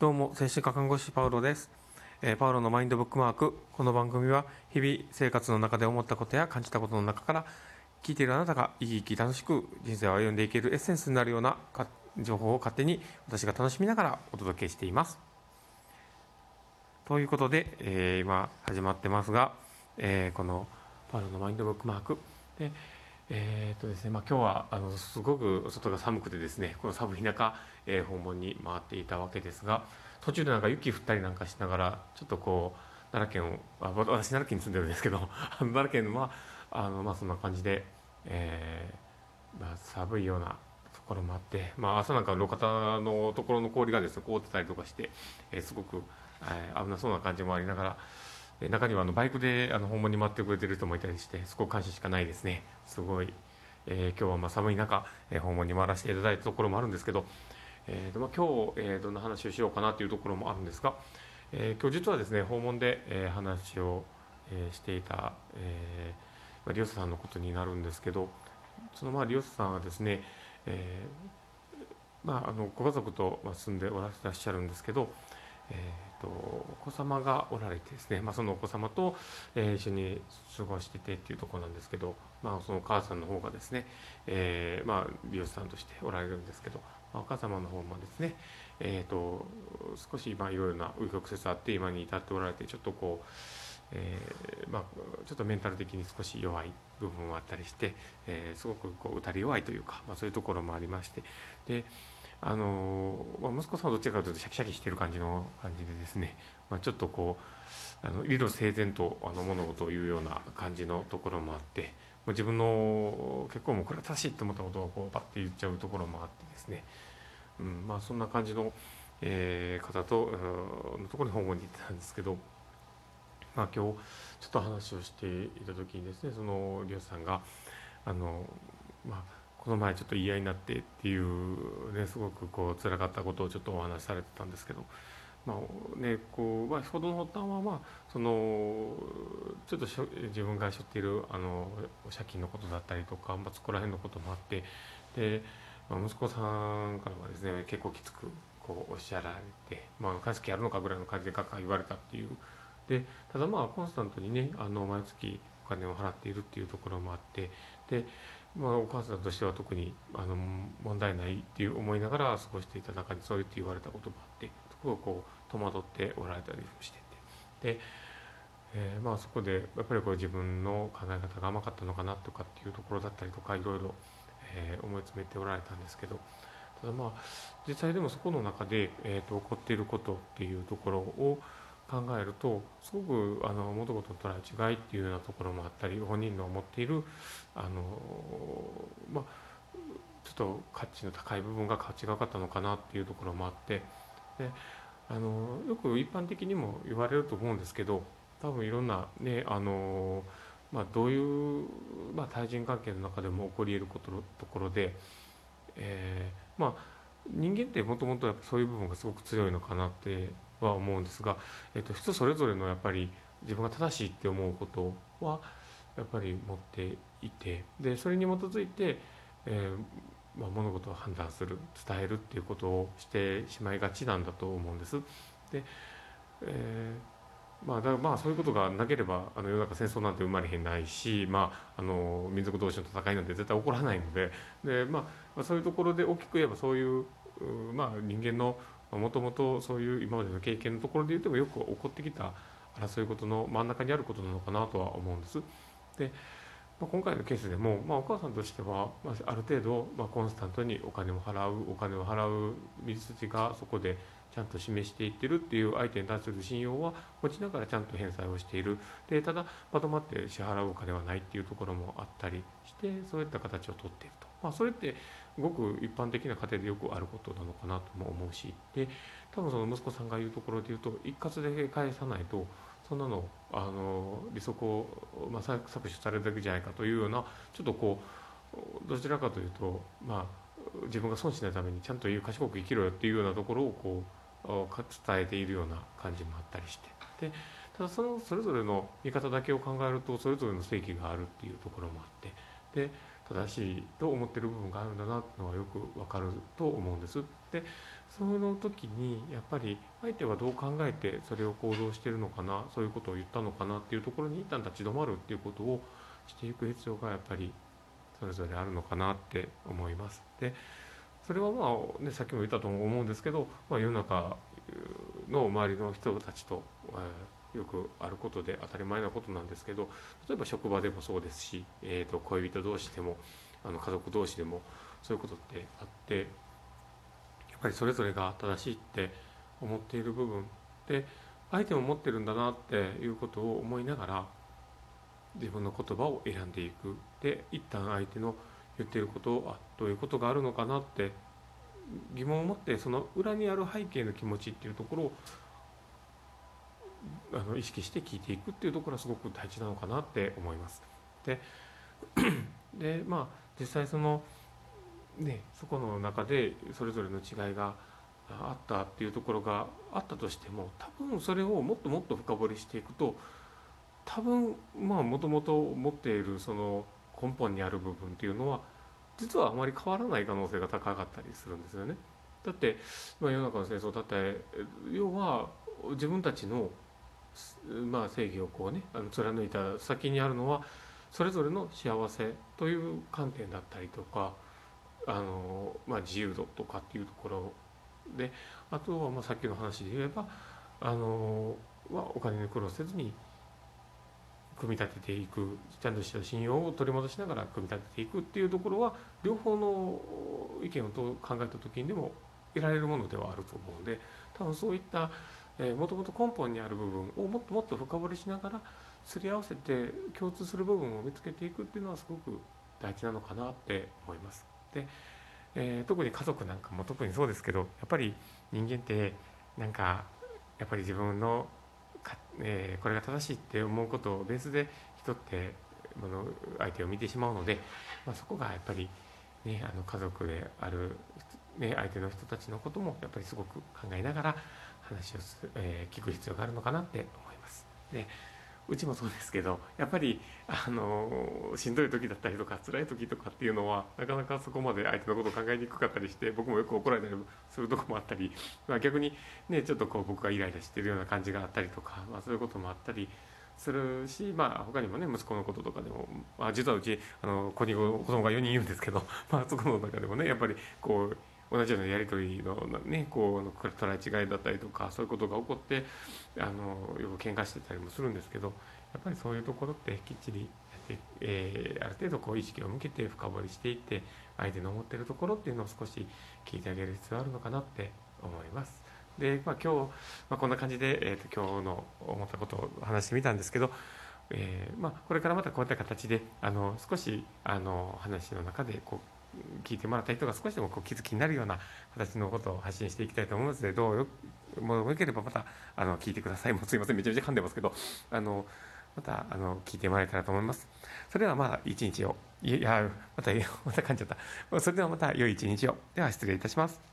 どうも精神科看護師パウロです、えーパウロのマインドブックマーク。この番組は日々生活の中で思ったことや感じたことの中から聞いているあなたが生き生き楽しく人生を歩んでいけるエッセンスになるような情報を勝手に私が楽しみながらお届けしています。ということで、えー今始まってますが、えーこのパウロのマインドブックマーク。でえーっとですねまあ、今日はあのすごく外が寒くてですねこの寒い中、えー訪問に回っていたわけですが途中でなんか雪降ったりなんかしながらちょっとこう奈良県をあ私奈良県に住んでるんですけど 奈良県はあの、まあ、そんな感じで、えーまあ、寒いようなところもあって、まあ、朝なんか路肩のところの氷がですね凍ってたりとかして、えーすごく、えー危なそうな感じもありながら中にはあのバイクであの訪問に待ってくれてる人もいたりしてすごく感謝しかないですね。すごい、えー今日はまあ寒い中、えー訪問に回らせていただいたところもあるんですけど、えーとまあ、今日、えーどんな話をしようかなというところもあるんですが、えー今日実はですね訪問で、えー話を、えーしていた、えーまあ、リオスさんのことになるんですけどそのまあリオスさんはですね、えーまあ、あのご家族と住んでおらっしゃるんですけど、えー、と子様がおられてですね、まあ、そのお子様と、え一緒に過ごしててっていうとこなんですけど、まあ、そのお母さんの方がですね、えーまあ、美容師さんとしておられるんですけど、まあ、お母様の方もですね、えー、と少しまあいろいろな紆余曲折あって今に至っておられてちょっとこう、えーまあ、ちょっとメンタル的に少し弱い部分もあったりして、えーすごくこう打たれ弱いというか、まあ、そういうところもありましてであのまあ、息子さんはどっちかというとシャキシャキしてる感じの感じでですね、まあ、ちょっとこうあの理路整然とあの物事を言うような感じのところもあってもう自分の結構もうこれは正しいと思ったことをこうパッて言っちゃうところもあってですね、うんまあ、そんな感じの、えー方とのところに訪問に行ってたんですけど、まあ、今日ちょっと話をしていた時にですねそのリオさんがあの、まあ、この前ちょっと言い合いになってっていうねすごくこう辛かったことをちょっとお話しされてたんですけど、まあねこうまあ、ほどの発端は、まあ、そのちょっと自分が背負っているあの借金のことだったりとか、まあ、そこら辺のこともあってで、まあ、息子さんからはですね結構きつくこうおっしゃられて「まあ、返す気あるのか」ぐらいの感じでガッガ言われたっていう。でただまあコンスタントにねあの毎月お金を払っているっていうところもあってで、まあ、お母さんとしては特にあの問題ないっていう思いながら過ごしていた中にそう言って言われたこともあってすごくこう戸惑っておられたりしてて。で、えーまあそこでやっぱりこう自分の考え方が甘かったのかなとかっていうところだったりとかいろいろ、えー思い詰めておられたんですけど。ただまあ実際でもそこの中で、えー、と起こっていることっていうところを考えるとすごくあの物事の捉え違いっていうようなところもあったり本人の持っているあの、まあ、ちょっと価値の高い部分が違かったのかなっていうところもあってであのよく一般的にも言われると思うんですけど多分いろんなねあの、まあ、どういう、まあ、対人関係の中でも起こり得ることところで、えーまあ人間ってもともとそういう部分がすごく強いのかなっては思うんですが、えっと人それぞれのやっぱり自分が正しいって思うことはやっぱり持っていてでそれに基づいて、えーまあ、物事を判断する伝えるっていうことをしてしまいがちなんだと思うんです。でえーまあ、だからまあそういうことがなければあの世の中戦争なんて生まれへんないし、まあ、あの民族同士の戦いなんて絶対起こらないのでで、まあ、そういうところで大きく言えばそういう、まあ、人間のもともとそういう今までの経験のところで言ってもよく起こってきた争い事の真ん中にあることなのかなとは思うんです。でまあ、今回のケースでも、まあ、お母さんとしては、まあ、ある程度、まあ、コンスタントにお金を払うお金を払う道筋がそこでちゃんと示していってるっていう相手に対する信用は持ちながらちゃんと返済をしている。でただまとまって支払うお金はないっていうところもあったりしてそういった形をとっていると、まあ、それってごく一般的な家庭でよくあることなのかなとも思うしで多分その息子さんが言うところで言うと一括で返さないとそんなのあの利息を、まあ、搾取されるだけじゃないかというようなちょっとこうどちらかというと、まあ、自分が損しないためにちゃんと賢く生きろよっていうようなところをこう伝えているような感じもあったりして。でただそのそれぞれの見方だけを考えるとそれぞれの正義があるっていうところもあって。で正しいと思ってる部分があるんだなっていうのはよくわかると思うんです。でその時にやっぱり相手はどう考えてそれを行動してるのかなそういうことを言ったのかなっていうところに一旦立ち止まるっていうことをしていく必要がやっぱりそれぞれあるのかなって思います。でそれはまあ、ね、さっきも言ったと思うんですけど、まあ、世の中の周りの人たちと、えー、よくあることで当たり前なことなんですけど例えば職場でもそうですし、えーと、恋人同士でもあの家族同士でもそういうことってあってやっぱりそれぞれが正しいって思っている部分で相手も持ってるんだなっていうことを思いながら自分の言葉を選んでいく。で一旦相手の言っていることをあどういうことがあるのかなって疑問を持ってその裏にある背景の気持ちっていうところをあの意識して聞いていくっていうところはすごく大事なのかなって思います。で でまあ実際そのねそこの中でそれぞれの違いがあったっていうところがあったとしても多分それをもっともっと深掘りしていくと多分まあもともと持っているその根本にある部分っていうのは実はあまり変わらない可能性が高かったりするんですよね。だって、まあ、世の中の戦争だって要は自分たちの、まあ、正義をこうねあの貫いた先にあるのはそれぞれの幸せという観点だったりとかあの、まあ、自由度とかっていうところであとはまあさっきの話で言えばあのはお金に苦労せずに組み立てていくちゃんとした信用を取り戻しながら組み立てていくっていうところは両方の意見を考えた時にでも得られるものではあると思うんで多分そういったもともと根本にある部分をもっともっと深掘りしながらすり合わせて共通する部分を見つけていくっていうのはすごく大事なのかなって思います。で、えー、特に家族なんかも特にそうですけどやっぱり人間ってなんかやっぱり自分のえー、これが正しいって思うことをベースで人ってあの相手を見てしまうので、まあ、そこがやっぱり、ね、あの家族である、ね、相手の人たちのこともやっぱりすごく考えながら話をす、えー、聞く必要があるのかなって思います。でうちもそうですけどやっぱりあのしんどい時だったりとか辛い時とかっていうのはなかなかそこまで相手のことを考えにくかったりして僕もよく怒られたりするとこもあったり、まあ、逆にねちょっとこう僕がイライラしてるような感じがあったりとか、まあ、そういうこともあったりするし、まあ、他にもね息子のこととかでも、まあ、実はうちあの子に子供が4人いるんですけど、まあ、そこの中でもねやっぱりこう同じようなやり取りのねこう捉え違いだったりとかそういうことが起こってあのよく喧嘩してたりもするんですけどやっぱりそういうところってきっちりやって、えー、ある程度こう意識を向けて深掘りしていって相手の思ってるところっていうのを少し聞いてあげる必要あるのかなって思います。で、まあ、今日、まあ、こんな感じで、えーと、と今日の思ったことを話してみたんですけど、えーまあ、これからまたこういった形であの少しあの話の中でこう聞いてもらった人が少しでもこう気づきになるような形のことを発信していきたいと思いますのでどうよもうよければまたあの聞いてくださいもうすいませんめちゃめちゃ噛んでます。けどあのまたあの聞いてもらえたらと思います。それではまあ一日をいやまた また噛んじゃった。それではまた良い一日を。では失礼いたします。